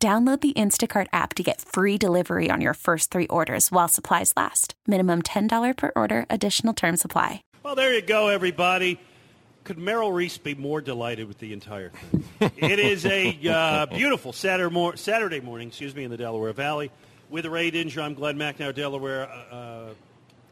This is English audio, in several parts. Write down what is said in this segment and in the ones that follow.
Download the Instacart app to get free delivery on your first three orders while supplies last. Minimum $10 per order, additional term supply. Well, there you go, everybody. Could Merrill Reese be more delighted with the entire thing? it is a uh, beautiful Saturday, mor- Saturday morning, excuse me, in the Delaware Valley. With Ray Didinger, I'm Glenn Macnow, Delaware uh, uh,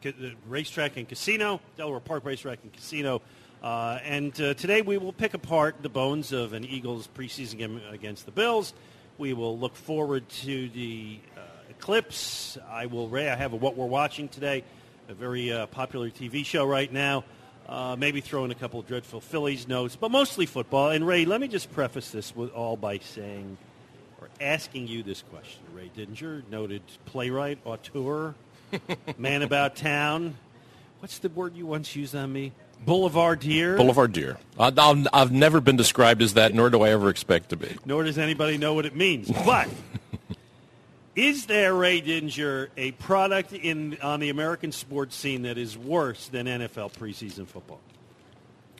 ca- Racetrack and Casino, Delaware Park Racetrack and Casino. Uh, and uh, today we will pick apart the bones of an Eagles preseason game against the Bills. We will look forward to the uh, eclipse. I will, Ray, I have a What We're Watching today, a very uh, popular TV show right now. Uh, maybe throw in a couple of dreadful Phillies notes, but mostly football. And Ray, let me just preface this with all by saying or asking you this question. Ray Didinger, noted playwright, auteur, man about town. What's the word you once used on me? Boulevardier. Boulevardier. I- I'll, I've never been described as that, nor do I ever expect to be. nor does anybody know what it means. But is there, Ray Didinger, a product in on the American sports scene that is worse than NFL preseason football?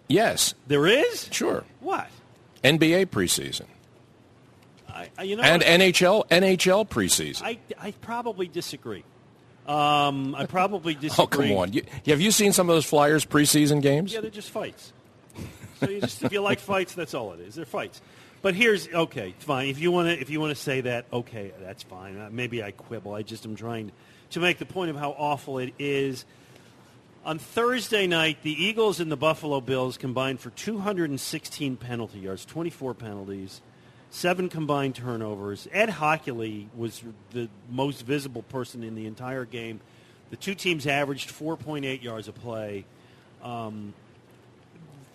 Yes, There is. sure. What? NBA preseason I, I- you know, and? NHL NHL preseason. I, I probably disagree. Um, I probably disagree. oh come on! You, have you seen some of those Flyers preseason games? Yeah, they're just fights. So you just if you like fights, that's all it is. They're fights. But here's okay, fine. If you want to, if you want to say that, okay, that's fine. Uh, maybe I quibble. I just am trying to make the point of how awful it is. On Thursday night, the Eagles and the Buffalo Bills combined for 216 penalty yards, 24 penalties, seven combined turnovers. Ed Hochuli was the most visible person in the entire game. The two teams averaged 4.8 yards a play. Um,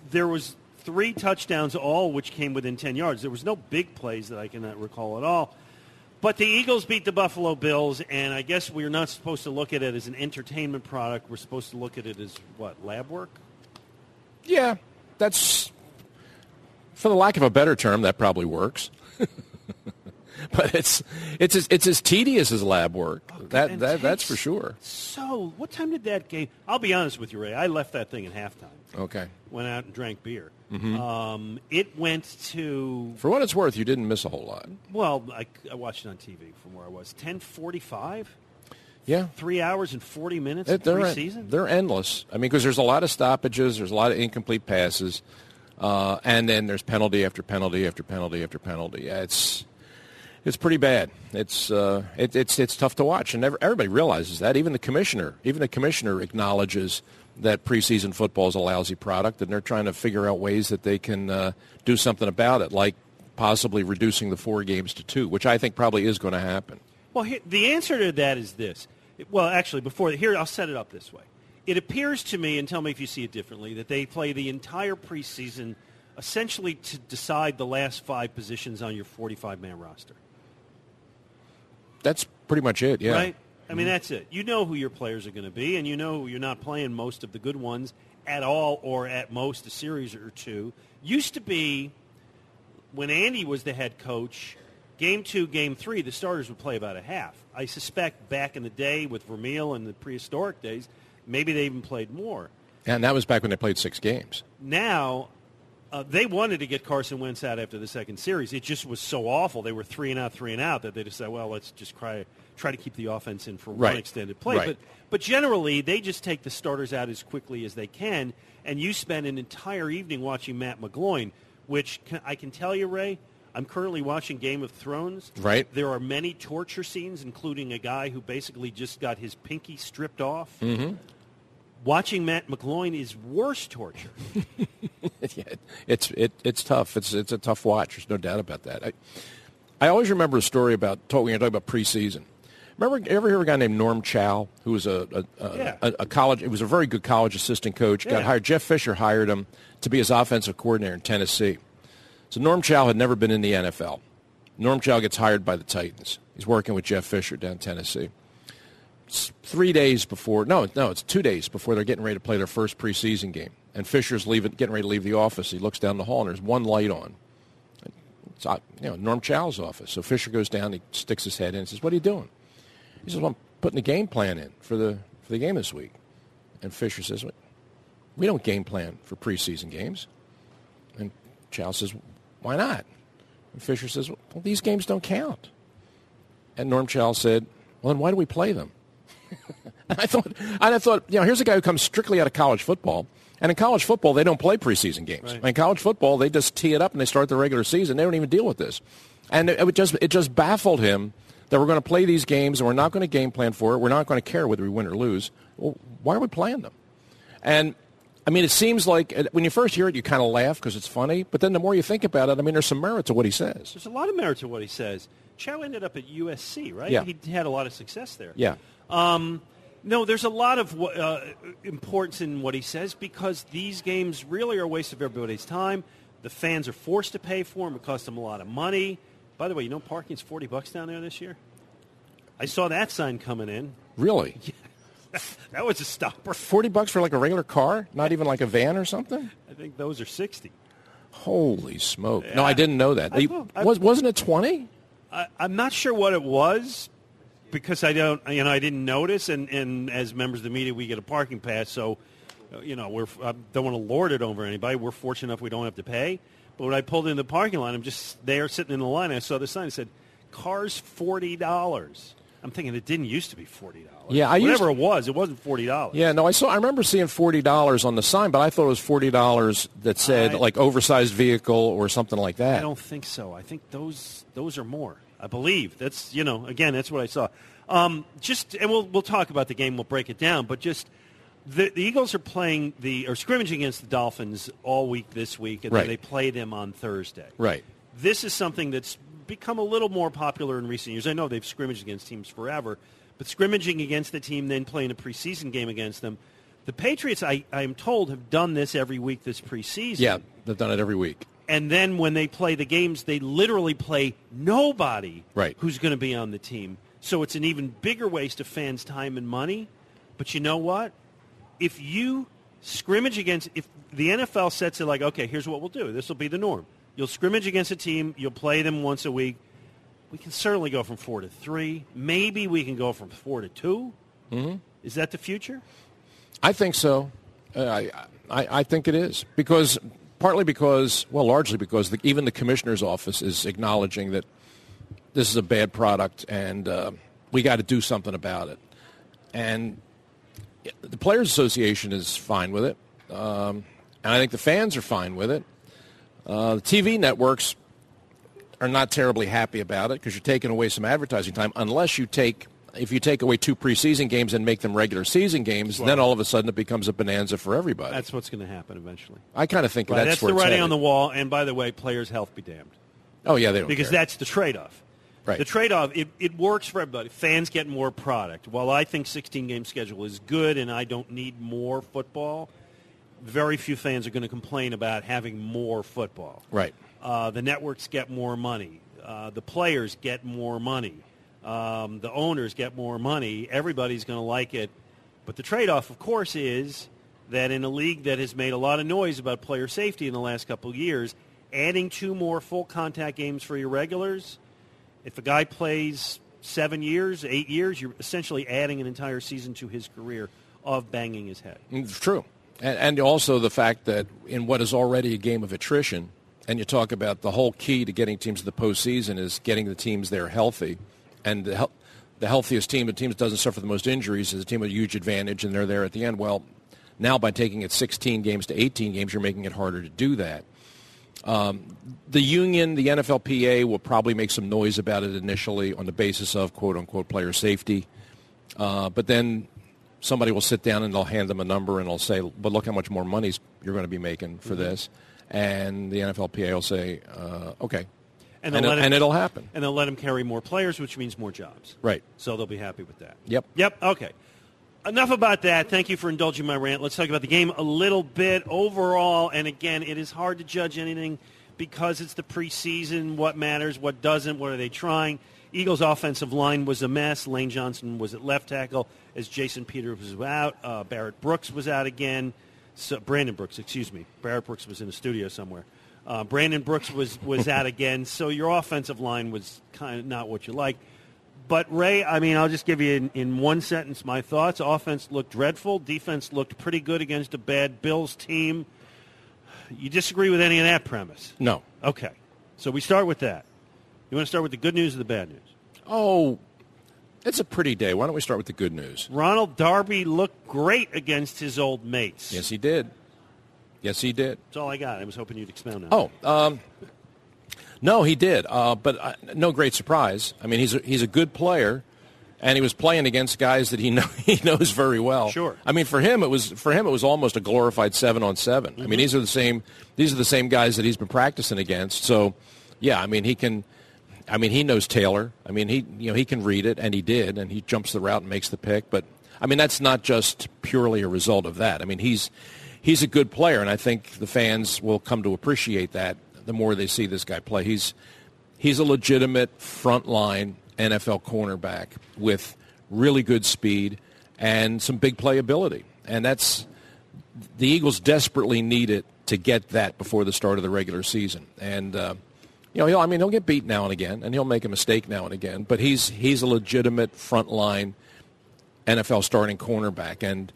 there was three touchdowns, all which came within 10 yards. There was no big plays that I cannot recall at all. But the Eagles beat the Buffalo Bills, and I guess we're not supposed to look at it as an entertainment product. We're supposed to look at it as what lab work. Yeah, that's for the lack of a better term, that probably works. but it's it's as, it's as tedious as lab work. that, that that's for sure. So, what time did that game? I'll be honest with you, Ray. I left that thing at halftime. Okay. Went out and drank beer. Mm-hmm. Um, it went to For what it's worth, you didn't miss a whole lot. well, I, I watched it on TV from where I was. Ten forty-five. Yeah. Three hours and forty minutes It- they're they're endless. I mean, because there's a lot of stoppages, there's a lot of incomplete passes, uh, and then there's penalty after penalty after penalty after penalty. Yeah, it's it's pretty bad. It's uh, it, it's it's tough to watch, and everybody realizes that. Even the commissioner, even the commissioner acknowledges that preseason football is a lousy product, and they're trying to figure out ways that they can uh, do something about it, like possibly reducing the four games to two, which I think probably is going to happen. Well, the answer to that is this. Well, actually, before here, I'll set it up this way. It appears to me, and tell me if you see it differently, that they play the entire preseason essentially to decide the last five positions on your 45-man roster. That's pretty much it. Yeah. Right? I mean, mm-hmm. that's it. You know who your players are going to be, and you know you're not playing most of the good ones at all, or at most a series or two. Used to be when Andy was the head coach, game two, game three, the starters would play about a half. I suspect back in the day with Vermeil and the prehistoric days, maybe they even played more. And that was back when they played six games. Now, uh, they wanted to get Carson Wentz out after the second series. It just was so awful. They were three and out, three and out that they decided, well, let's just try try to keep the offense in for one extended play. Right. But but generally, they just take the starters out as quickly as they can, and you spend an entire evening watching Matt McGloin, which can, I can tell you, Ray. I'm currently watching Game of Thrones. Right. There are many torture scenes, including a guy who basically just got his pinky stripped off. Mm-hmm. Watching Matt McGloin is worse torture. yeah, it's it, it's tough. It's it's a tough watch. There's no doubt about that. I, I always remember a story about talking. About preseason. Remember, ever hear a guy named Norm Chow, who was a a, a, Yeah. a, a college? He was a very good college assistant coach. Got Yeah. hired. Jeff Fisher hired him to be his offensive coordinator in Tennessee. So Norm Chow had never been in the NFL. Norm Chow gets hired by the Titans. He's working with Jeff Fisher down Tennessee. It's three days before, no, no, it's two days before they're getting ready to play their first preseason game. And Fisher's leaving, getting ready to leave the office. He looks down the hall and there's one light on. It's uh, you know Norm Chow's office. So Fisher goes down, he sticks his head in and says, "What are you doing?" He says, well, "I'm putting the game plan in for the for the game this week." And Fisher says, "We don't game plan for preseason games." And Chow says, "Why not?" And Fisher says, "Well, these games don't count." And Norm Chow said, "Well, then why do we play them?" I thought, and I thought, you know, here's a guy who comes strictly out of college football. And in college football, they don't play preseason games. Right. In college football, they just tee it up and they start the regular season. They don't even deal with this. And it, it just it just baffled him that we're going to play these games and we're not going to game plan for it. We're not going to care whether we win or lose. Well, why are we playing them? And I mean, it seems like uh, when you first hear it, you kind of laugh because it's funny. But then the more you think about it, I mean, there's some merit to what he says. There's a lot of merit to what he says. Chow ended up at USC, right? Yeah. He had a lot of success there. Yeah. Um, no, there's a lot of uh, importance in what he says because these games really are a waste of everybody's time. The fans are forced to pay for them. It costs them a lot of money. By the way, you know parking's 40 bucks down there this year? I saw that sign coming in. Really? That was a stopper. 40 bucks for like a regular car? Not even like a van or something? I think those are 60. Holy smoke. No, I didn't know that. I I- was, wasn't it 20? I, I'm not sure what it was because I don't, you know, I didn't notice. And, and as members of the media, we get a parking pass, so you know, we're I don't want to lord it over anybody. We're fortunate enough we don't have to pay. But when I pulled in the parking lot, I'm just there sitting in the line. I saw the sign that said, "Cars forty dollars." I'm thinking it didn't used to be forty dollars. Yeah, I used whatever to- it was, it wasn't forty dollars. Yeah, no, I saw. I remember seeing forty dollars on the sign, but I thought it was forty dollars that said I- like oversized vehicle or something like that. I don't think so. I think those those are more. I believe that's you know again that's what I saw. Um, just and we'll we'll talk about the game. We'll break it down, but just. The, the Eagles are playing the or scrimmaging against the Dolphins all week this week, and Right. then they play them on Thursday. Right. This is something that's become a little more popular in recent years. I know they've scrimmaged against teams forever, but scrimmaging against the team, then playing a preseason game against them. The Patriots, I, I'm told, have done this every week this preseason. Yeah, they've done it every week. And then when they play the games, they literally play nobody Right. who's going to be on the team. So it's an even bigger waste of fans' time and money. But you know what? If you scrimmage against, if the NFL sets it like, okay, here's what we'll do. This will be the norm. You'll scrimmage against a team. You'll play them once a week. We can certainly go from four to three. Maybe we can go from four to 2 Mm-hmm. Is that the future? I think so. Uh, I, I I think it is because partly because well, largely because the, even the commissioner's office is acknowledging that this is a bad product and uh, we got to do something about it. And the Players Association is fine with it, um, and I think the fans are fine with it. Uh, the TV networks are not terribly happy about it because you're taking away some advertising time unless you take if you take away two preseason games and make them regular season games, then all of a sudden it becomes a bonanza for everybody. That's what's going to happen eventually. I kind of think Right, that's, that's, the writing headed. on the wall. And by the way, players' health be damned. Oh yeah, they don't because care. that's the trade-off. Right. The trade-off, it, it works for everybody. Fans get more product. While I think 16-game schedule is good and I don't need more football, very few fans are going to complain about having more football. right. Uh, the networks get more money. Uh, the players get more money. Um, the owners get more money. Everybody's going to like it. But the trade-off, of course, is that in a league that has made a lot of noise about player safety in the last couple of years, adding two more full contact games for your regulars, if a guy plays seven years, eight years, you're essentially adding an entire season to his career of banging his head. It's true. And, and also the fact that in what is already a game of attrition, and you talk about the whole key to getting teams to the postseason is getting the teams there healthy. And the, the healthiest team, the team that doesn't suffer the most injuries, is a team with a huge advantage, and they're there at the end. Well, now by taking it 16 games to 18 games, you're making it harder to do that. Um, the union, the NFLPA, will probably make some noise about it initially on the basis of quote unquote player safety. Uh, but then somebody will sit down and they'll hand them a number and they'll say, but look how much more money you're going to be making for Mm-hmm. this. And the NFLPA will say, uh, okay. And And, it, him, and, it'll happen. And they'll let them carry more players, which means more jobs. Right. So they'll be happy with that. Yep. Yep. Okay. Enough about that. Thank you for indulging my rant. Let's talk about the game a little bit overall. And again, it is hard to judge anything because it's the preseason, what matters, what doesn't, what are they trying. Eagles' offensive line was a mess. Lane Johnson was at left tackle as Jason Peters was out. Uh, Barrett Brooks was out again. So, Brandon Brooks, excuse me. Barrett Brooks was in a studio somewhere. Uh, Brandon Brooks was, was out again. So your offensive line was kind of not what you like. But Ray, I mean, I'll just give you in, in one sentence my thoughts. Offense looked dreadful. Defense looked pretty good against a bad Bills team. You disagree with any of that premise? No. Okay. So we start with that. You want to start with the good news or the bad news? Oh, it's a pretty day. Why don't we start with the good news? Ronald Darby looked great against his old mates. Yes, he did. Yes, he did. That's all I got. I was hoping you'd expound on. Oh, um, no, he did. Uh, but uh, no great surprise. I mean, he's a, he's a good player, and he was playing against guys that he know he knows very well. Sure. I mean, for him it was for him it was almost a glorified seven on 7 I mean, these are the same these are the same guys that he's been practicing against. So, yeah, I mean, he can. I mean, he knows Taylor. I mean, he you know he can read it, and he did, and he jumps the route and makes the pick. But I mean, that's not just purely a result of that. I mean, he's he's a good player, and I think the fans will come to appreciate that the more they see this guy play. He's he's a legitimate frontline NFL cornerback with really good speed and some big playability, and that's the Eagles desperately need it to get that before the start of the regular season, and. Uh, you know, he'll, I mean, he'll get beat now and again, and he'll make a mistake now and again. But he's he's a legitimate frontline NFL starting cornerback, and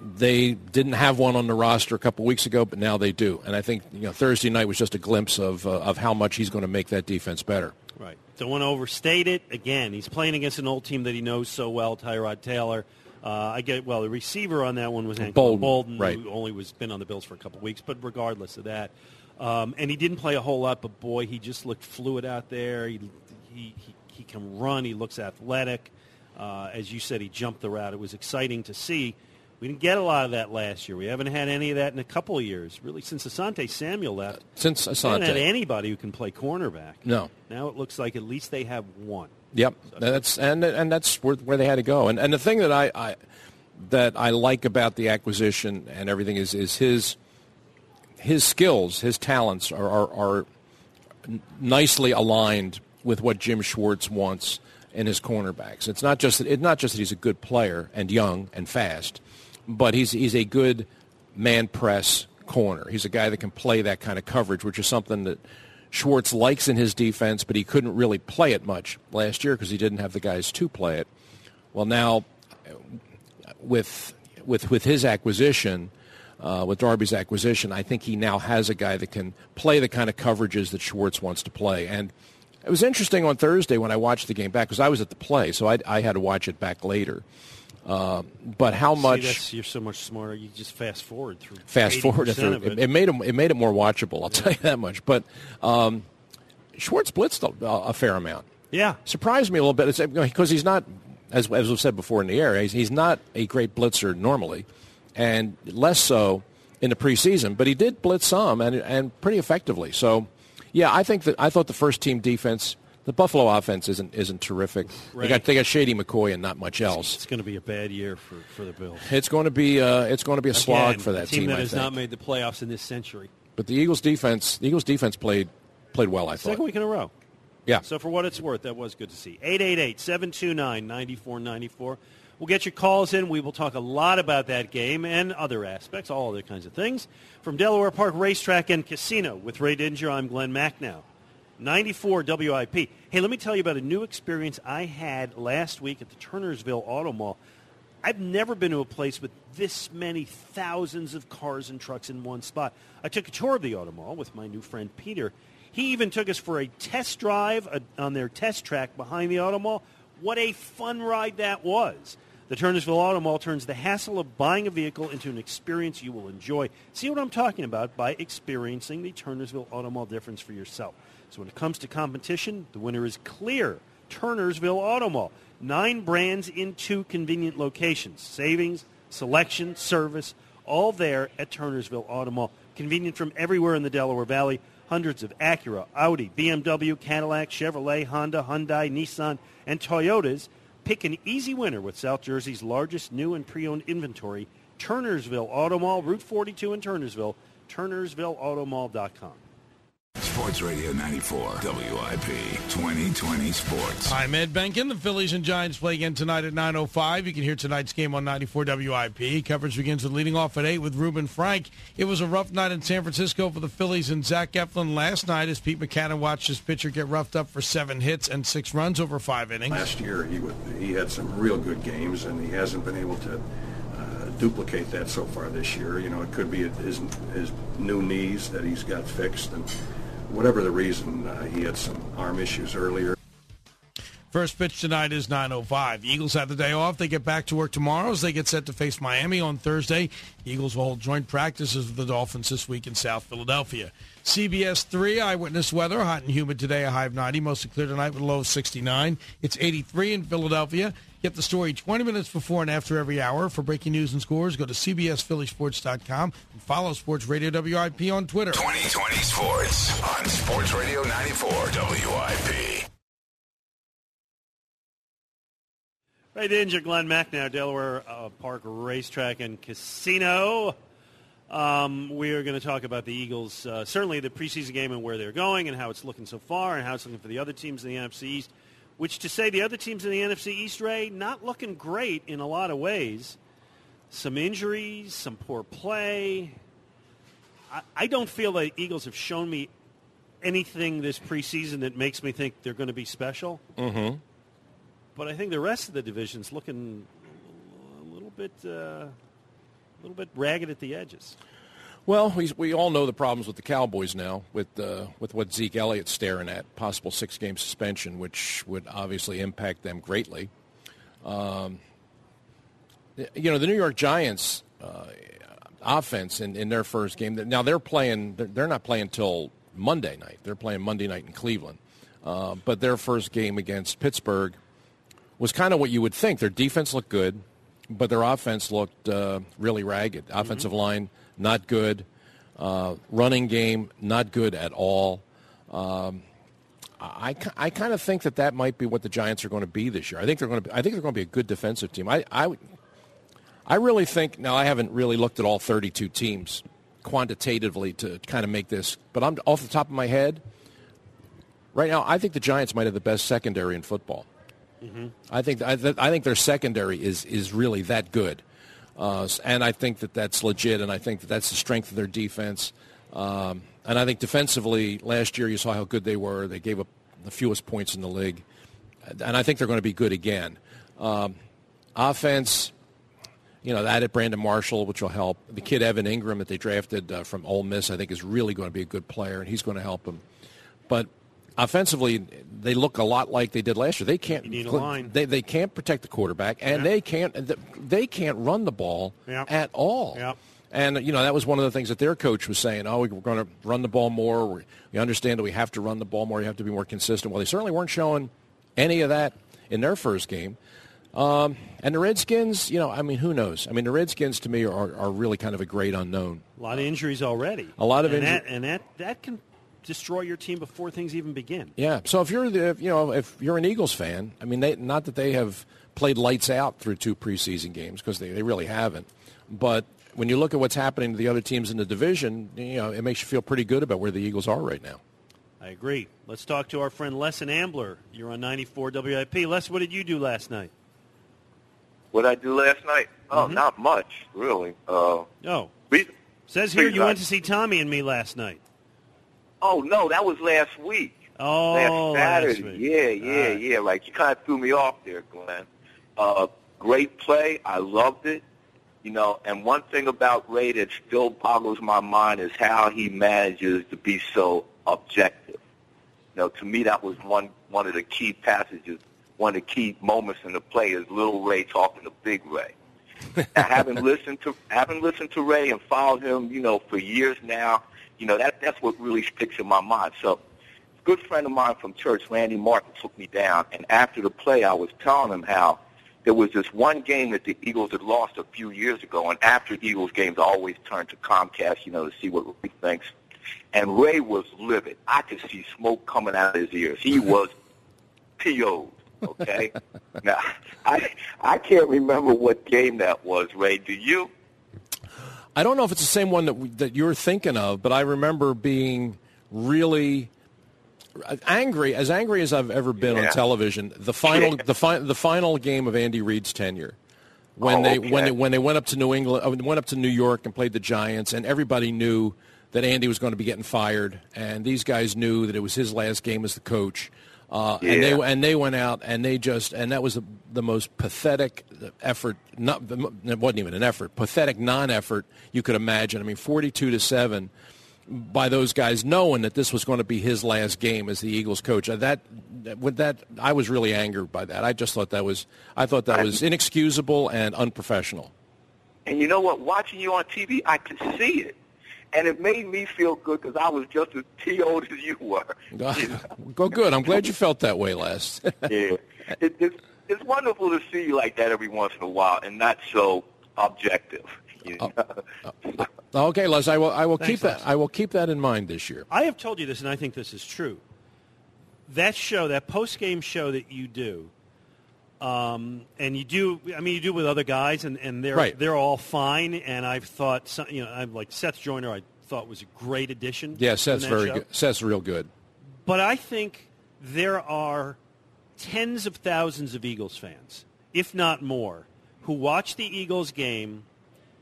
they didn't have one on the roster a couple weeks ago, but now they do. And I think you know Thursday night was just a glimpse of uh, of how much he's going to make that defense better. Right. Don't want to overstate it. Again, he's playing against an old team that he knows so well, Tyrod Taylor. Uh, I get well. The receiver on that one was Anquan Boldin, Boldin, right. who only was been on the Bills for a couple weeks. But regardless of that, um, and he didn't play a whole lot. But boy, he just looked fluid out there. He he he, he can run. He looks athletic. Uh, as you said, he jumped the route. It was exciting to see. We didn't get a lot of that last year. We haven't had any of that in a couple of years, really, since Asante Samuel left. Since They haven't had Asante, anybody who can play cornerback. no, Now it looks like at least they have one. Yep, that's and and that's where, where they had to go. And and the thing that I, I that I like about the acquisition and everything is is his his skills, his talents are are, are nicely aligned with what Jim Schwartz wants in his cornerbacks. It's not just that, it's not just that he's a good player and young and fast, but he's he's a good man press corner. He's a guy that can play that kind of coverage, which is something that Schwartz likes in his defense, but he couldn't really play it much last year because he didn't have the guys to play it. Well, now with with with his acquisition, uh, with Darby's acquisition, I think he now has a guy that can play the kind of coverages that Schwartz wants to play. And it was interesting on Thursday when I watched the game back because I was at the play, so I, I had to watch it back later. Uh, but how much? See, you're so much smarter. You just fast forward through. fast forward through. It, it. it made him. It made it more watchable. I'll tell you that much. But um, Schwartz blitzed a, a fair amount. yeah, Surprised me a little bit because he's not, as as we've said before in the air, he's, he's not a great blitzer normally, and less so in the preseason. But he did blitz some and and pretty effectively. So, yeah, I think that I thought the first team defense. The Buffalo offense isn't isn't terrific. They got they got Shady McCoy and not much else. it's going to be a bad year for, for the Bills. It's going to be uh, it's going to be a slog for that team, team. that I has think. not made the playoffs in this century. But the Eagles defense, the Eagles defense played played well. I Second thought. week in a row. Yeah. So for what it's worth, that was good to see. 888-729-9494. We'll get your calls in. We will talk a lot about that game and other aspects, all other kinds of things. From Delaware Park Racetrack and Casino with Ray Didinger, I'm Glenn Macnow. 94 WIP. Hey, let me tell you about a new experience I had last week at the Turnersville Auto Mall. I've never been to a place with this many thousands of cars and trucks in one spot. I took a tour of the auto mall with my new friend Peter. He even took us for a test drive uh, on their test track behind the auto mall. What a fun ride that was. The Turnersville Auto Mall turns the hassle of buying a vehicle into an experience you will enjoy. See what I'm talking about by experiencing the Turnersville Auto Mall difference for yourself. So when it comes to competition, the winner is clear. Turnersville Auto Mall. Nine brands in two convenient locations. Savings, selection, service, all there at Turnersville Auto Mall. Convenient from everywhere in the Delaware Valley. Hundreds of Acura, Audi, BMW, Cadillac, Chevrolet, Honda, Hyundai, Nissan, and Toyotas. Pick an easy winner with South Jersey's largest new and pre-owned inventory. Turnersville Auto Mall, Route 42 in Turnersville. TurnersvilleAutomall.com. Sports Radio 94, WIP 2020 Sports. I'm Ed Benkin. The Phillies and Giants play again tonight at 9.05. You can hear tonight's game on 94 WIP. Coverage begins with leading off at 8 with Ruben Frank. It was a rough night in San Francisco for the Phillies and Zach Eflin last night as Pete Mackanin watched his pitcher get roughed up for seven hits and six runs over five innings. Last year he, would, he had some real good games, and he hasn't been able to uh, duplicate that so far this year. You know, it could be his, his new knees that he's got fixed, and whatever the reason, uh, he had some arm issues earlier. First pitch tonight is 9.05. Eagles have the day off. They get back to work tomorrow as they get set to face Miami on Thursday. Eagles will hold joint practices with the Dolphins this week in South Philadelphia. CBS 3 eyewitness weather. Hot and humid today, a high of 90. Mostly clear tonight with a low of 69. It's 83 in Philadelphia. Get the story 20 minutes before and after every hour. For breaking news and scores, go to CBSPhillySports.com and follow Sports Radio WIP on Twitter. 2020 Sports on Sports Radio 94 WIP. Right, Ninja Glenn Macnow, Delaware uh, Park Racetrack and Casino. Um, we are going to talk about the Eagles, uh, certainly the preseason game and where they're going and how it's looking so far and how it's looking for the other teams in the NFC East, which to say the other teams in the NFC East, Ray, not looking great in a lot of ways. Some injuries, some poor play. I, I don't feel the Eagles have shown me anything this preseason that makes me think they're going to be special. Mm-hmm. But I think the rest of the division's looking a little bit, uh, a little bit ragged at the edges. Well, we, we all know the problems with the Cowboys now, with uh, with what Zeke Elliott's staring at, possible six game suspension, which would obviously impact them greatly. Um, you know, the New York Giants uh, offense in, in their first game. Now they're playing. They're, they're not playing till Monday night. They're playing Monday night in Cleveland. Uh, but their first game against Pittsburgh was kind of what you would think. Their defense looked good, but their offense looked uh, really ragged. Mm-hmm. Offensive line, not good. Uh, running game, not good at all. Um, I, I kind of think that that might be what the Giants are going to be this year. I think they're going to be, I think they're going to be a good defensive team. I, I, I really think now I haven't really looked at all 32 teams quantitatively to kind of make this, but I'm off the top of my head. Right now, I think the Giants might have the best secondary in football. Mm-hmm. I think I, I, think their secondary is is really that good, uh, and I think that that's legit, and I think that that's the strength of their defense. Um, and I think defensively, last year you saw how good they were. They gave up the fewest points in the league, and I think they're going to be good again. Um, offense, you know, that at Brandon Marshall, which will help. The kid Evan Engram that they drafted uh, from Ole Miss, I think, is really going to be a good player, and he's going to help them. But offensively, they look a lot like they did last year. They can't. They they can't protect the quarterback, and yeah. they can't. They can't run the ball yeah. at all. Yeah. And you know that was one of the things that their coach was saying. Oh, we're going to run the ball more. We understand that we have to run the ball more. You have to be more consistent. Well, they certainly weren't showing any of that in their first game. Um, and the Redskins, you know, I mean, who knows? I mean, the Redskins to me are, are really kind of a great unknown. A lot of injuries already. A lot of injuries, and that that can destroy your team before things even begin. Yeah. So if you're the, you know, if you're an Eagles fan, I mean, they, not that they have played lights out through two preseason games because they, they really haven't, but when you look at what's happening to the other teams in the division, you know, it makes you feel pretty good about where the Eagles are right now. I agree. Let's talk to our friend Les and Ambler. You're on 94 WIP. Les, what did you do last night? What I do last night? Oh, mm-hmm. not much, really. Uh, oh. Says here you went to see Tommy and me last night. Oh no, that was last week. Oh, last Saturday. Last yeah, yeah, right. yeah. Like you kind of threw me off there, Glenn. Uh, great play. I loved it. You know, and one thing about Ray that still boggles my mind is how he manages to be so objective. You know, to me that was one one of the key passages, one of the key moments in the play is little Ray talking to Big Ray. I haven't listened to haven't listened to Ray and followed him, you know, for years now, you know, that that's what really sticks in my mind. So, a good friend of mine from church, Randy Martin, took me down, and after the play, I was telling him how there was this one game that the Eagles had lost a few years ago, and after Eagles games, I always turn to Comcast, you know, to see what Ray thinks. And Ray was livid. I could see smoke coming out of his ears. He was PO'd. Okay. now, I I can't remember what game that was. Ray, do you? I don't know if it's the same one that we, that you're thinking of, but I remember being really angry, as angry as I've ever been Yeah. on television. The final, the fi- the final game of Andy Reid's tenure, when Oh, they when they when they went up to New England, uh, went up to New York and played the Giants, and everybody knew that Andy was going to be getting fired, and these guys knew that it was his last game as the coach. Uh, And they and they went out and they just and that was the, the most pathetic effort. Not it wasn't even an effort, pathetic non-effort you could imagine. I mean, forty-two to seven by those guys knowing that this was going to be his last game as the Eagles coach. Uh, That with that I was really angered by that. I just thought that was I thought that was inexcusable and unprofessional. And you know what? Watching you on TV, I could see it. And it made me feel good because I was just as T.O. as you were. You know? Go good. I'm glad you felt that way last. yeah. It, it's, it's wonderful to see you like that every once in a while and not so objective. You uh, know? Uh, uh, okay, Les, I will I will Thanks, keep that Les. I will keep that in mind this year. I have told you this, and I think this is true. That show, that post-game show that you do, um, and you do, I mean, you do with other guys, and, and they're Right. they're all fine. And I've thought, some, you know, I'm like Seth Joyner. I thought was a great addition. Yeah, Seth's very show. good. Seth's real good. But I think there are tens of thousands of Eagles fans, if not more, who watch the Eagles game,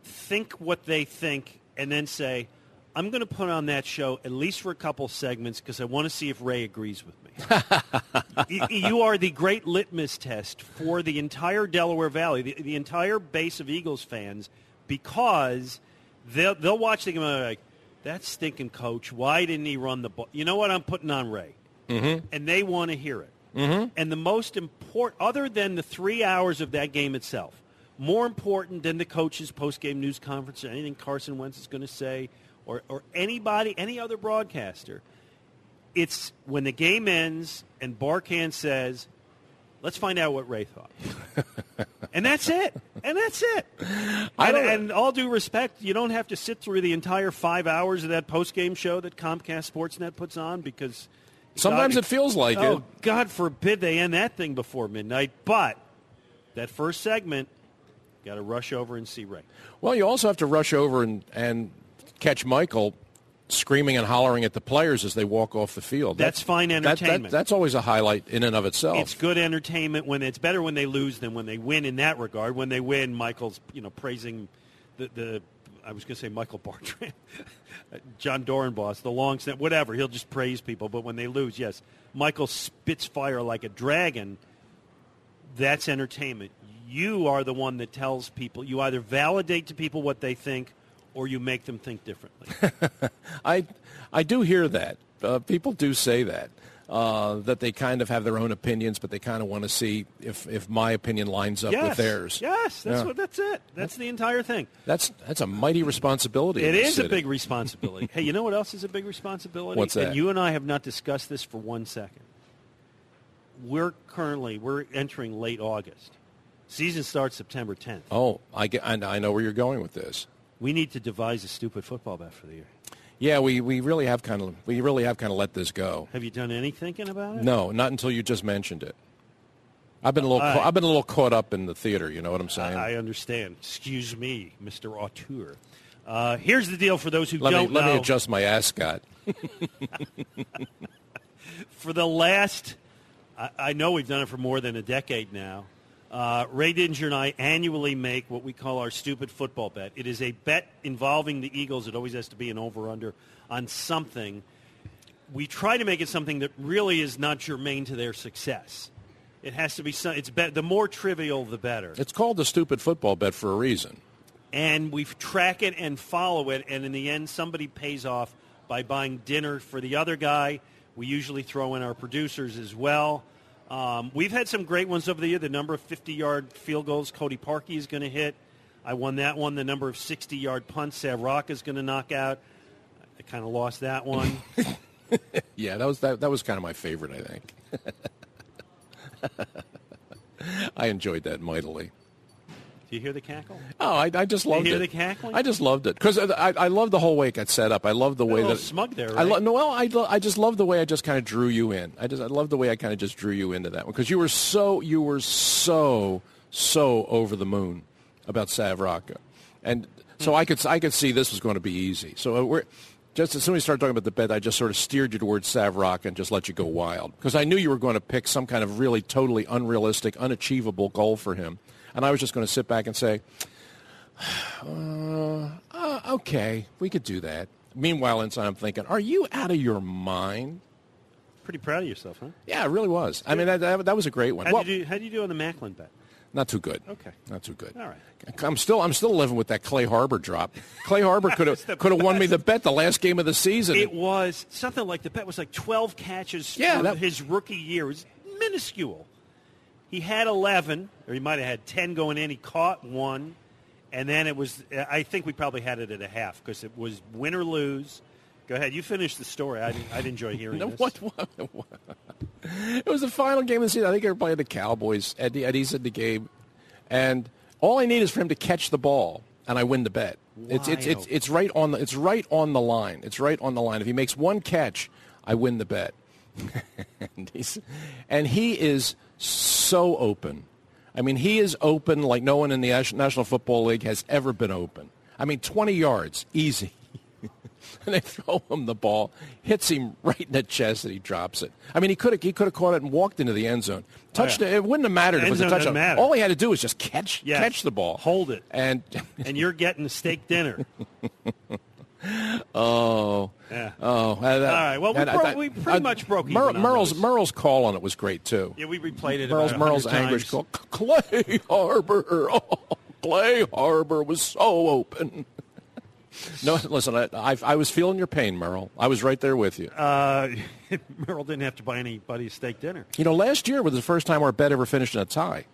think what they think, and then say, I'm going to put on that show at least for a couple segments because I want to see if Ray agrees with me. You are the great litmus test for the entire Delaware Valley, the, the entire base of Eagles fans, because they'll, they'll watch the game and they're like, that stinking coach, why didn't he run the ball? You know what? I'm putting on Ray. Mm-hmm. And they want to hear it. Mm-hmm. And the most important, other than the three hours of that game itself, more important than the coach's post-game news conference or anything Carson Wentz is going to say or, or anybody, any other broadcaster, it's when the game ends and Barkann says, let's find out what Ray thought. and that's it. And that's it. I And, and all due respect, you don't have to sit through the entire five hours of that post-game show that Comcast Sportsnet puts on because Sometimes God- it feels like oh, it. God forbid they end that thing before midnight. But that first segment, got to rush over and see Ray. Well, you also have to rush over and, and catch Michael screaming and hollering at the players as they walk off the field. That's fine that- that- entertainment. that's always a highlight in and of itself. It's good entertainment when it's better when they lose than when they win. In that regard, when they win, Michael's you know praising the the I was going to say Michael Bartrum, Jon Dorenbos, the long snap, whatever. He'll just praise people. But when they lose, yes, Michael spits fire like a dragon. That's entertainment. You are the one that tells people. You either validate to people what they think, or you make them think differently. I, I do hear that. Uh, people do say that. Uh, that they kind of have their own opinions, but they kind of want to see if, if my opinion lines up yes, with theirs. Yes, that's Yeah. what. That's it. That's the entire thing. That's that's a mighty responsibility. It is a big responsibility. hey, you know what else is a big responsibility? What's that? And you and I have not discussed this for one second. We're currently we're entering late August. Season starts September 10th. Oh, I, get, I, I know where you're going with this. We need to devise a stupid football bet for the year. Yeah, we, we really have kind of we really have kind of let this go. Have you done any thinking about it? No, not until you just mentioned it. I've been a little All ca- I've been a little caught up in the theater. You know what I'm saying? I understand. Excuse me, Mr. Auteur. Uh, here's the deal for those who let me don't let know. me adjust my ascot. for the last, I, I know we've done it for more than a decade now. Uh, Ray Didinger and I annually make what we call our stupid football bet. It is a bet involving the Eagles. It always has to be an over-under on something. We try to make it something that really is not germane to their success. It has to be some, it's bet, the more trivial the better. It's called the stupid football bet for a reason. and we track it and follow it, and in the end, somebody pays off by buying dinner for the other guy. We usually throw in our producers as well. Um, we've had some great ones over the year. The number of 50-yard field goals Cody Parkey is going to hit. I won that one. The number of 60-yard punts Sav Rocca is going to knock out. I kind of lost that one. Yeah, that was that, that was kind of my favorite. I think. I enjoyed that mightily. Do you hear the cackle? Oh, I, I just loved you hear it. the cackling? I just loved it because I, I love the whole way it got set up. I love the way little that smug there, I lo- right? no, well, I, lo- I just love the way I just kind of drew you in. I just I love the way I kind of just drew you into that one because you were so you were so so over the moon about Sav Rocca. and so I could I could see this was going to be easy. So uh, we're just as soon as you started talking about the bet, I just sort of steered you towards Sav Rocca and just let you go wild because I knew you were going to pick some kind of really totally unrealistic, unachievable goal for him, and I was just going to sit back and say, uh, uh, "Okay, we could do that." Meanwhile, inside I'm thinking, "Are you out of your mind?" Pretty proud of yourself, huh? Yeah, it really was. I mean, that, that, that was a great one. How Well, did you do? How did you do on the Maclin bet? not too good. Okay. Not too good. All right. I'm still I'm still living with that Clay Harbor drop. Clay Harbor could have could have won me the bet the last game of the season. It was something like the bet was like 12 catches Yeah, that- his rookie year. It was minuscule. He had 11, or he might have had 10 going in. He caught one, and then it was. I think we probably had it at a half because it was win or lose. Go ahead. You finish the story. I'd, I'd enjoy hearing No, this. what, what, what? It was the final game of the season. I think they were playing the Cowboys. Eddie, Eddie's in the game, and all I need is for him to catch the ball, and I win the bet. It's it's it's it's right on the it's right on the line. It's right on the line. If he makes one catch, I win the bet. and, and he is so open. I mean, he is open like no one in the National Football League has ever been open. I mean, 20 yards, easy. and they throw him the ball, hits him right in the chest, and he drops it. I mean, he could have he could have caught it and walked into the end zone. Touched Oh, yeah. it. It wouldn't have mattered if it was a touchdown. matter. All he had to do was just catch Yes. catch the ball, Hold it. and and you're getting steak dinner. oh. Yeah. Oh, all right, well, we broke- we pretty much broke even Merle's. Merrill's call on it was great too. Yeah, we replayed it. Merrill's Merrill's anguish call. Clay Harbor. Oh, Clay Harbor was so open. no, listen, I, I, I was feeling your pain, Merrill. I was right there with you. Uh, Merrill didn't have to buy anybody a steak dinner. you know, last year was the first time our bet ever finished in a tie.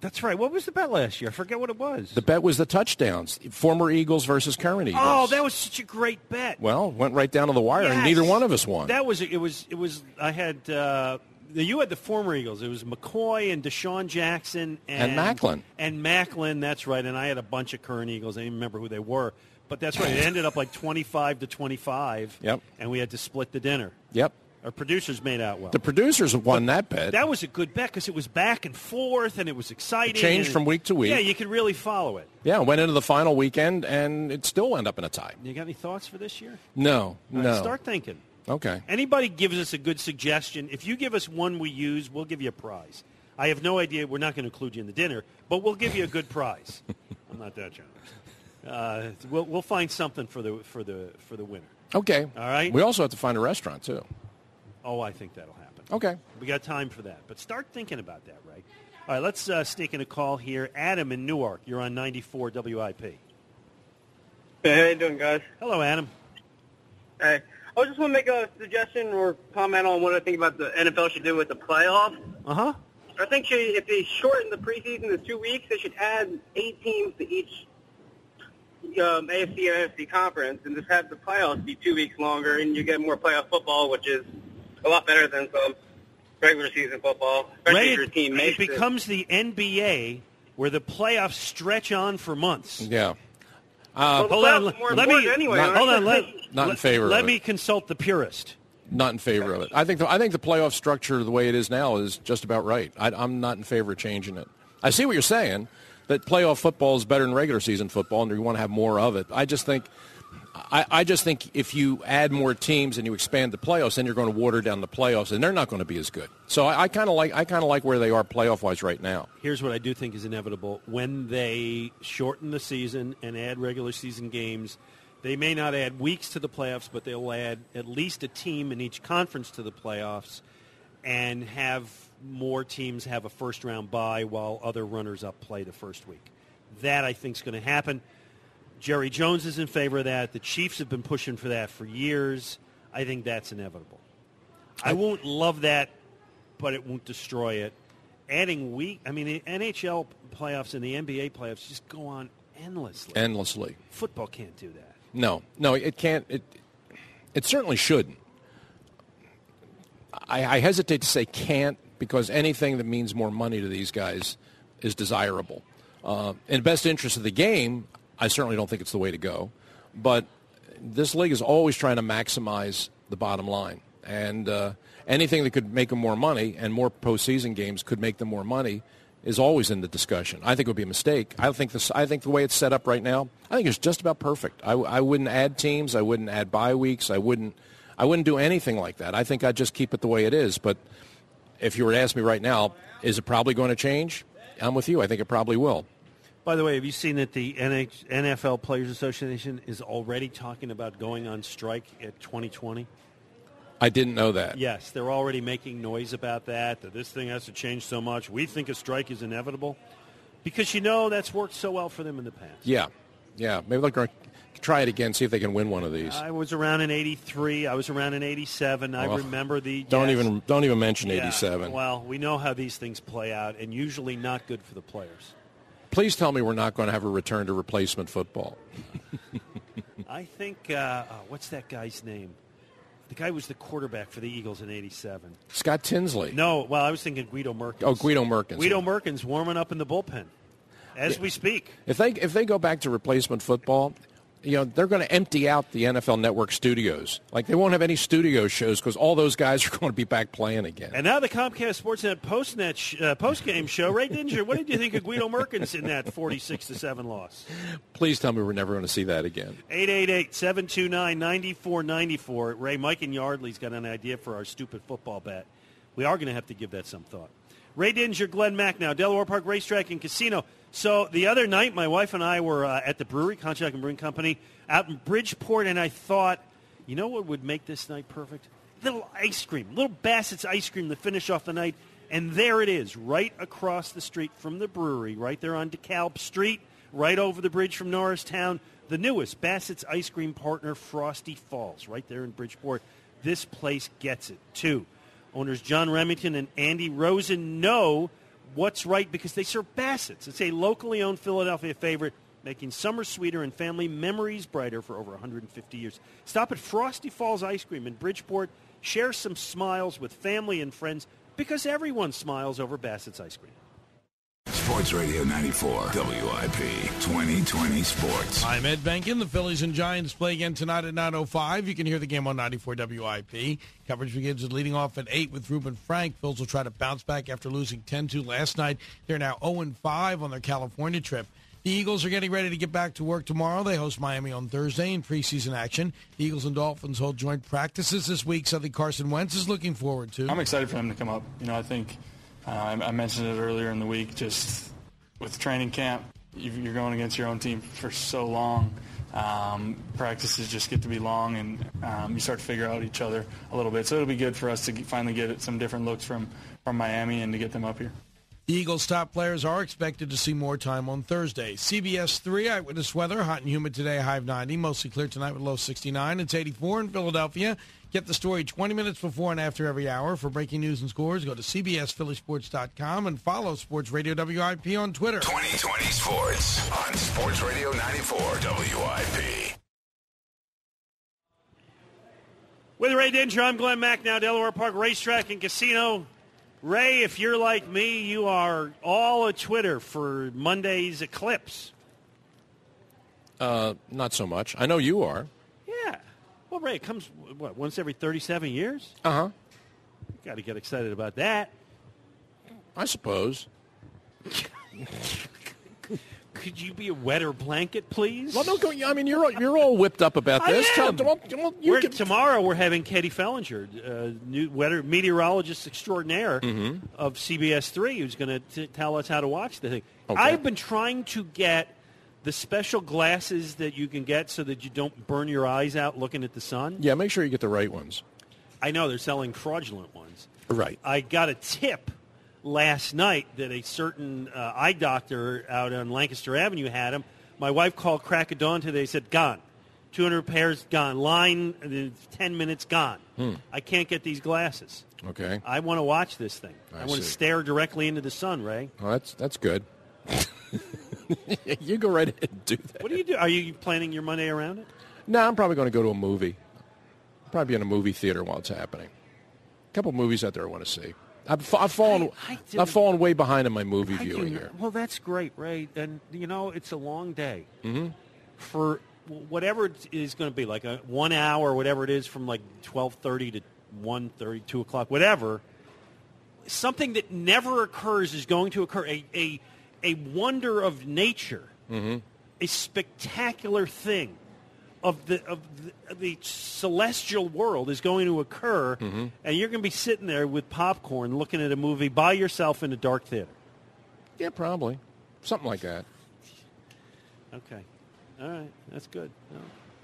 That's right. What was the bet last year? I forget what it was. The bet was the touchdowns, former Eagles versus current Eagles. oh, that was such a great bet. well, went right down to the wire, and neither one of us won. That was it. Was it was? I had uh, you had the former Eagles. It was McCoy and DeSean Jackson and, And Maclin. and Maclin. That's right. And I had a bunch of current Eagles. I didn't remember who they were, but that's right. It ended up like twenty-five to twenty-five. Yep. And we had to split the dinner. yep. Our producers made out well. The producers won that bet. that was a good bet because it was back and forth and it was exciting. It changed from week to week. Yeah, you could really follow it. yeah, went into the final weekend, and it still ended up in a tie. You got any thoughts for this year? No, right, no. Start thinking. Okay. Anybody gives us a good suggestion, if you give us one we use, we'll give you a prize. I have no idea. We're not going to include you in the dinner, but we'll give you a good prize. I'm not that generous. Uh, we'll, we'll find something for the for the for the winner. Okay. All right. We also have to find a restaurant too. Oh, I think that'll happen. Okay. We got time for that, but start thinking about that, right? All right, let's uh, sneak in a call here. Adam in Newark, you're on 94 WIP. Hey, how you doing, guys? Hello, Adam. Hey, I just want to make a suggestion or comment on what I think about the NFL should do with the playoffs. Uh huh. I think should, if they shorten the preseason to two weeks, they should add eight teams to each um, AFC and NFC conference, and just have the playoffs be two weeks longer, and you get more playoff football, which is a lot better than some regular season football, especially Ray, if your team it makes it. becomes the NBA where the playoffs stretch on for months. Yeah. Uh, well, Hold on, let, are more let important me anyway. not- hold on. Let, Not in let- favor of Let it. me consult the purist. Not in favor of it. I think the, I think the playoff structure the way it is now is just about right. I, I'm not in favor of changing it. I see what you're saying that playoff football is better than regular season football, and you want to have more of it. I just think. I, I just think if you add more teams and you expand the playoffs, then you're going to water down the playoffs, and they're not going to be as good. So I, I kind of like I kind of like where they are playoff wise right now. Here's what I do think is inevitable. When they shorten the season and add regular season games, they may not add weeks to the playoffs, but they'll add at least a team in each conference to the playoffs and have more teams have a first round bye while other runners up play the first week. That I think is going to happen. Jerry Jones is in favor of that. The Chiefs have been pushing for that for years. I think that's inevitable. I won't love that, but it won't destroy it. Adding week, I mean, the NHL playoffs and the NBA playoffs just go on endlessly. Endlessly. Football can't do that. No, no, it can't. It it certainly shouldn't. I, I hesitate to say can't because anything that means more money to these guys is desirable. Uh, in the best interest of the game, I certainly don't think it's the way to go. But this league is always trying to maximize the bottom line, and uh, anything that could make them more money and more postseason games could make them more money. is always in the discussion. I think it would be a mistake. I think this. I think the way it's set up right now, I think it's just about perfect. I, I wouldn't add teams. I wouldn't add bye weeks. I wouldn't. I wouldn't do anything like that. I think I'd just keep it the way it is. But if you were to ask me right now, is it probably going to change? I'm with you. I think it probably will. By the way, have you seen that the NH- NFL Players Association is already talking about going on strike at 2020? I didn't know that. Yes, they're already making noise about that, that this thing has to change so much. We think a strike is inevitable because you know that's worked so well for them in the past. Yeah, yeah. Maybe they're going to try it again, see if they can win one of these. I was around in '83. I was around in '87. I Well, remember the. Don't yes. even don't even mention Yeah, '87. Well, we know how these things play out, and usually not good for the players. Please tell me we're not going to have a return to replacement football. I think uh, oh, what's that guy's name? The guy was the quarterback for the Eagles in '87. Scott Tinsley. No, well, I was thinking Guido Merkens. Oh, Guido Merkens. Guido Merkens warming up in the bullpen as we speak. If they if they go back to replacement football, you know they're going to empty out the NFL Network studios. Like they won't have any studio shows because all those guys are going to be back playing again. And now the Comcast Sportsnet postnet sh- uh, postgame show. Ray Didinger, what did you think of Guido Merkens in that 46 to seven loss? Please tell me we're never going to see that again. 888-729-9494. Ray, Mike and Yardley's got an idea for our stupid football bet. We are going to have to give that some thought. Ray Didinger, Glenn Macnow, Delaware Park Racetrack and Casino. So the other night, my wife and I were uh, at the brewery, Contract and Brewing Company, out in Bridgeport, and I thought, you know what would make this night perfect? Little ice cream, little Bassett's ice cream to finish off the night. And there it is, right across the street from the brewery, right there on DeKalb Street, right over the bridge from Norristown. The newest Bassett's ice cream partner, Frosty Falls, right there in Bridgeport. This place gets it, too. Owners John Remington and Andy Rosen know what's right because they serve Bassett's. It's a locally owned Philadelphia favorite, making summer sweeter and family memories brighter for over 150 years. Stop at Frosty Falls Ice Cream in Bridgeport. Share some smiles with family and friends because everyone smiles over Bassett's ice cream. Sports Radio 94, WIP 2020 Sports. I'm Ed Benkin. The Phillies and Giants play again tonight at 9.05. You can hear the game on 94 WIP. Coverage begins with leading off at 8 with Reuben Frank. Phillies will try to bounce back after losing 10-2 last night. They're now 0-5 on their California trip. The Eagles are getting ready to get back to work tomorrow. They host Miami on Thursday in preseason action. The Eagles and Dolphins hold joint practices this week. Something Carson Wentz is looking forward to. I'm excited for him to come up. You know, I think uh, I, I mentioned it earlier in the week. Just with training camp, you- you're going against your own team for so long. Um, practices just get to be long, and um, you start to figure out each other a little bit. So it'll be good for us to finally get some different looks from from Miami and to get them up here. The Eagles' top players are expected to see more time on Thursday. CBS 3 eyewitness weather, hot and humid today, high of 90, mostly clear tonight with low 69. It's 84 in Philadelphia. Get the story 20 minutes before and after every hour. For breaking news and scores, go to CBSPhillySports.com and follow Sports Radio WIP on Twitter. 2020 Sports on Sports Radio 94, WIP. With Ray Didinger, I'm Glenn Macnow Delaware Park Racetrack and Casino. Ray, if you're like me, you are all a Twitter for Monday's eclipse. Uh, not so much. I know you are. Yeah. Well, Ray, it comes, what, once every 37 years? Uh huh. Got to get excited about that. I suppose. Could you be a wetter blanket, please? Well, no, go. I mean, you're all, you're all whipped up about I this. Tell- am. you We're- can- tomorrow we're having Katie Fehlinger, uh, new weather meteorologist extraordinaire Mm-hmm. of CBS Three, who's going to tell us how to watch the thing. Okay. I've been trying to get the special glasses that you can get so that you don't burn your eyes out looking at the sun. yeah, make sure you get the right ones. I know they're selling fraudulent ones. Right. I got a tip last night that a certain uh, eye doctor out on Lancaster Avenue had him. My wife called crack of dawn today. Said gone, 200 pairs gone. Line, uh, 10 minutes gone. Hmm. I can't get these glasses. Okay. I want to watch this thing. I, I want to stare directly into the sun, Ray. Well, that's that's good. you go right ahead and do that. What do you do? Are you planning your Monday around it? No, I'm probably going to go to a movie. Probably be in a movie theater while it's happening. A couple movies out there I want to see. I've, I've fallen. I- I I've fallen way behind in my movie I viewing here. Well, that's great, Ray. And you know, it's a long day. Mm-hmm. For whatever it is going to be, like a one hour, whatever it is, from like twelve thirty to 1.30, 2 o'clock, whatever. something that never occurs is going to occur. A a, a wonder of nature, a spectacular thing of the of the, the celestial world is going to occur, and you're going to be sitting there with popcorn, looking at a movie by yourself in a dark theater. Yeah, probably. Something like that. Okay, all right, that's good.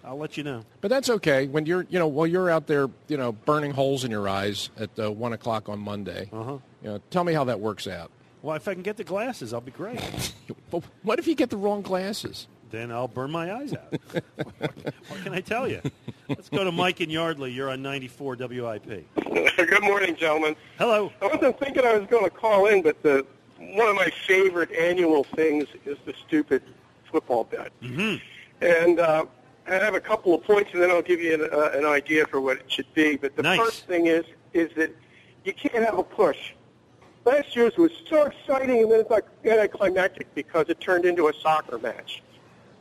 I'll let you know. But that's okay. When you're, you know, while you're out there, you know, burning holes in your eyes at uh, one o'clock on Monday, Uh-huh. you know, tell me how that works out. Well, if I can get the glasses, I'll be great. But what if you get the wrong glasses? Then I'll burn my eyes out. what can I tell you? Let's go to Mike and Yardley. You're on 94 WIP. Good morning, gentlemen. Hello. I wasn't thinking I was going to call in, but the one of my favorite annual things is the stupid football bet. Mm-hmm. And uh, I have a couple of points, and then I'll give you an, uh, an idea for what it should be. But the Nice. first thing is is that you can't have a push. Last year's was so exciting, and then it's like anticlimactic because it turned into a soccer match.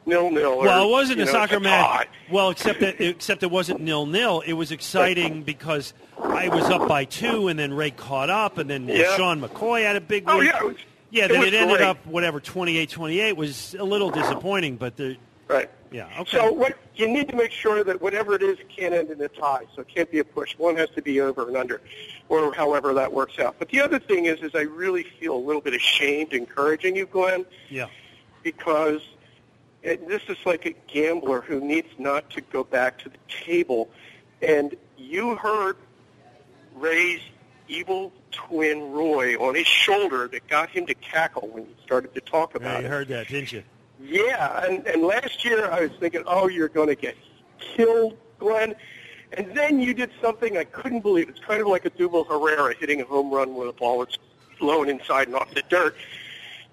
Nil nil. Well, it wasn't a know, soccer match. Well, except that except it wasn't nil nil. It was exciting because I was up by two, and then Ray caught up, and then Yeah. Sean McCoy had a big Oh win. yeah, it was, Yeah, it then it ended great. up whatever 28-28 was a little disappointing, but the right. yeah okay. So what you need to make sure that whatever it is it can't end in a tie. So it can't be a push. One has to be over and under, or however that works out. But the other thing is, is I really feel a little bit ashamed encouraging you, Glenn, yeah. because this is like a gambler who needs not to go back to the table. And you heard Ray's evil twin Roy on his shoulder that got him to cackle when he started to talk Yeah, about you it. heard that, didn't you? Yeah, and, and last year I was thinking, oh, you're going to get killed, Glenn. And then you did something I couldn't believe. It's kind of like a Odubel Herrera hitting a home run with a ball that's blown inside and off the dirt.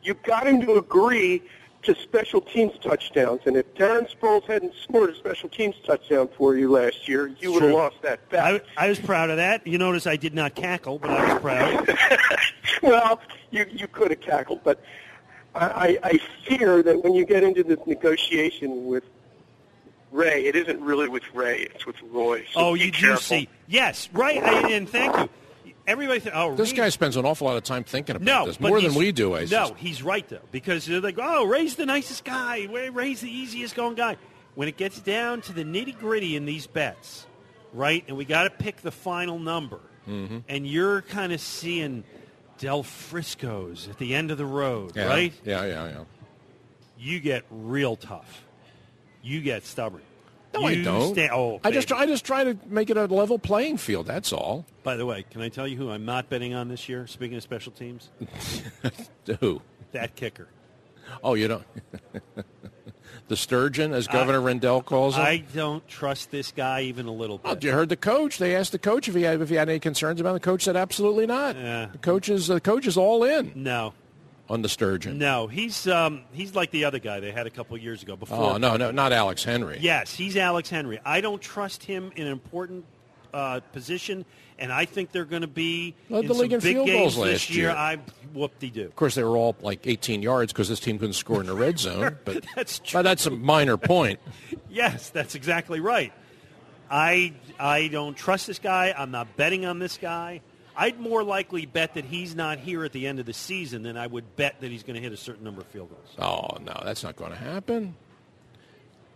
You got him to agree to special teams touchdowns. And if Darren Sproles hadn't scored a special teams touchdown for you last year, you would have lost that bet. I, I was proud of that. You notice I did not cackle, but I was proud. well, you you could have cackled, but I, I I fear that when you get into this negotiation with Ray, it isn't really with Ray; it's with Roy. So oh, you do careful. see? Yes, right. I, and thank you. Everybody, th- oh, This Reed- guy spends an awful lot of time thinking about No, this, more than we do. I No, he's right though because they're like, oh, Ray's the nicest guy. Ray's the easiest going guy. When it gets down to the nitty gritty in these bets, right, and we got to pick the final number, Mm-hmm. and you're kind of seeing Del Frisco's at the end of the road, yeah, right? Yeah, yeah, yeah. You get real tough. You get stubborn. No, I don't. sta- oh, I just. I just try to make it a level playing field. That's all. By the way, can I tell you who I'm not betting on this year? Speaking of special teams, Who? that kicker. Oh, you don't. the sturgeon, as Governor Rendell calls him. I don't trust this guy even a little Oh, bit. you heard the coach. They asked the coach if he had if he had any concerns about it. The coach said absolutely not. Yeah. The coach is the coach is all in No, on the sturgeon. no, he's um, he's like the other guy they had a couple years ago. Before, Oh no, no, not Alex Henery. yes, he's Alex Henery. I don't trust him in an important uh, position, and I think they're going to be Led in the some league in big field games goals this last year. year. I whoop de do. Of course, they were all like 18 yards because this team couldn't score in the red zone. But That's true. but that's a minor point. Yes, that's exactly right. I I don't trust this guy. I'm not betting on this guy. I'd more likely bet that he's not here at the end of the season than I would bet that he's going to hit a certain number of field goals. Oh no, that's not going to happen.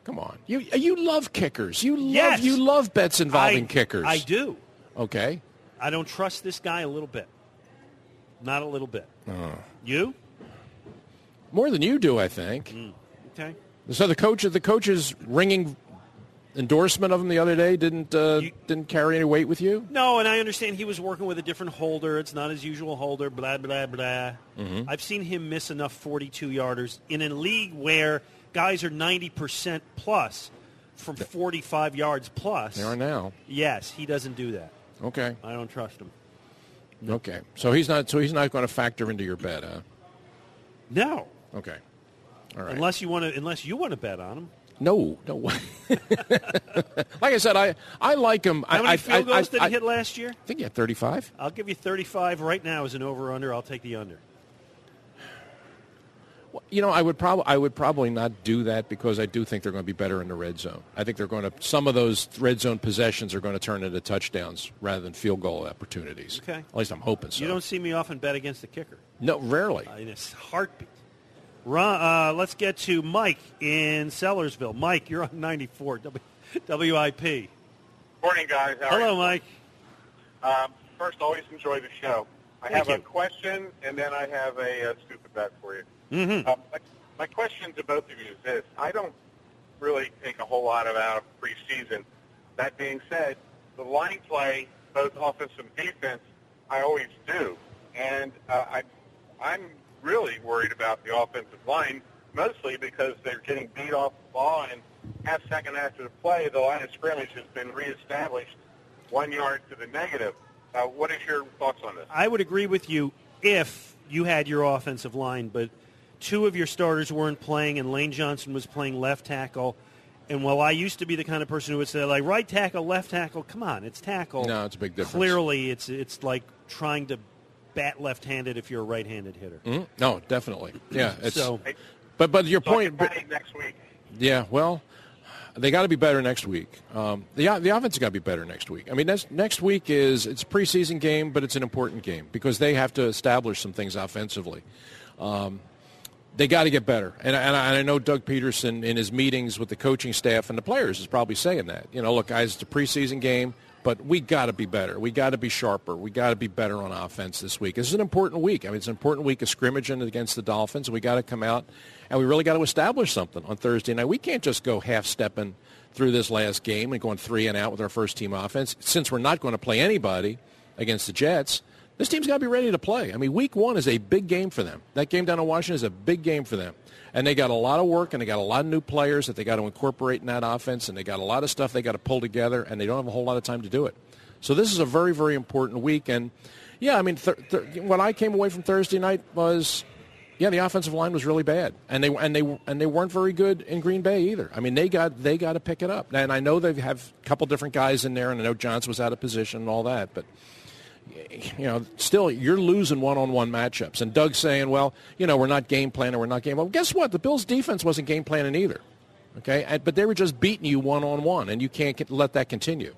Come on, you you love kickers. You love Yes. you love bets involving I, kickers. I do. Okay. I don't trust this guy a little bit. Not a little bit. Uh-huh. You? More than you do, I think. Mm. Okay. So the coach, the coach's ringing endorsement of him the other day didn't uh, You- didn't carry any weight with you. No, and I understand he was working with a different holder. It's not his usual holder, blah, blah, blah. Mm-hmm. I've seen him miss enough 42 yarders in a league where guys are 90% plus from 45 yards plus. They are now. Yes, he doesn't do that. Okay. I don't trust him. Okay. So he's not. So he's not going to factor into your bet, huh? No. Okay. All right. Unless you want to unless you want to bet on him. No, no way. like I said, I I like him. How I, many I, field I, goals did I, he hit last year? I think he had 35. I'll give you 35 right now as an over under. I'll take the under. Well, You know, I would probably I would probably not do that because I do think they're going to be better in the red zone. I think they're going to some of those red zone possessions are going to turn into touchdowns rather than field goal opportunities. Okay. At least I'm hoping so. You don't see me often bet against the kicker. No, rarely. Uh, in a heartbeat. Ron, uh, let's get to Mike in Sellersville. Mike, you're on 94 w- WIP. Morning, guys. How Hello. Mike. Um, first, always enjoy the show. I Thank have you. a question, and then I have a, uh stupid bet for you. Mm-hmm. Uh, my, my question to both of you is this. I don't really think a whole lot about out of preseason. That being said, the line play, both offense and defense, I always do. And uh, I, I'm really worried about the offensive line, mostly because they're getting beat off the ball, and half second after the play, the line of scrimmage has been reestablished one yard to the negative. Uh, what is your thoughts on this? I would agree with you if you had your offensive line, but two of your starters weren't playing, and Lane Johnson was playing left tackle. And while I used to be the kind of person who would say, like, right tackle, left tackle, come on, it's tackle. No, it's a big difference. Clearly, it's it's like trying to bat left-handed if you're a right-handed hitter. Mhm. No, definitely. Yeah. It's, So- but but your So point. can But, next week. yeah. Well, they got to be better next week. Um, the the offense has got to be better next week. I mean, next next week is it's a preseason game, but it's an important game because they have to establish some things offensively. Um, they got to get better. And, and, I, and I know Doug Pederson in his meetings with the coaching staff and the players is probably saying that. You know, look, guys, it's a preseason game, but we got to be better. We got to be sharper. We got to be better on offense this week. This is an important week. I mean, it's an important week of scrimmaging against the Dolphins, we got to come out and we really got to establish something on Thursday night. We can't just go half stepping through this last game and going three and out with our first team offense since we're not going to play anybody against the Jets. This team's got to be ready to play. I mean, week one is a big game for them. That game down in Washington is a big game for them. And they got a lot of work and they got a lot of new players that they got to incorporate in that offense and they got a lot of stuff they got to pull together and they don't have a whole lot of time to do it. So this is a very, very important week. And, yeah, I mean, th- th- what I came away from Thursday night was, yeah, the offensive line was really bad, and they and they and they weren't very good in Green Bay either. I mean, they got they got to pick it up, and I know they have a couple different guys in there, and I know Johnson was out of position and all that, but you know, still you're losing one-on-one matchups. And Doug's saying, well, you know, we're not game planning, we're not game. Well, guess what? The Bills' defense wasn't game planning either. Okay, but they were just beating you one-on-one, and you can't get, let that continue.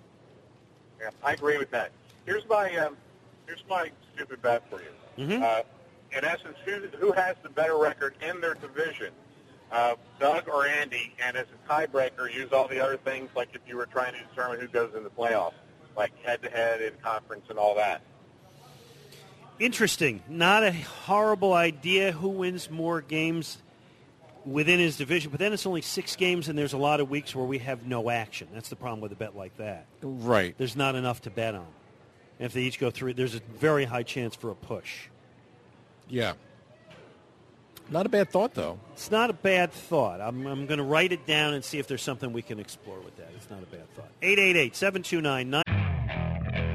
Yeah, I agree with that. Here's my um, here's my stupid bet for you. Mhm. Uh, in essence, who who has the better record in their division, uh, Doug or Andy? And as a tiebreaker, use all the other things like if you were trying to determine who goes in the playoffs, like head-to-head in conference and all that. Interesting. Not a horrible idea who wins more games within his division, but then it's only six games, and there's a lot of weeks where we have no action. That's the problem with a bet like that. Right. There's not enough to bet on. And if they each go through, there's a very high chance for a push. Yeah. Not a bad thought, though. It's not a bad thought. I'm, I'm going to write it down and see if there's something we can explore with that. It's not a bad thought. 888 729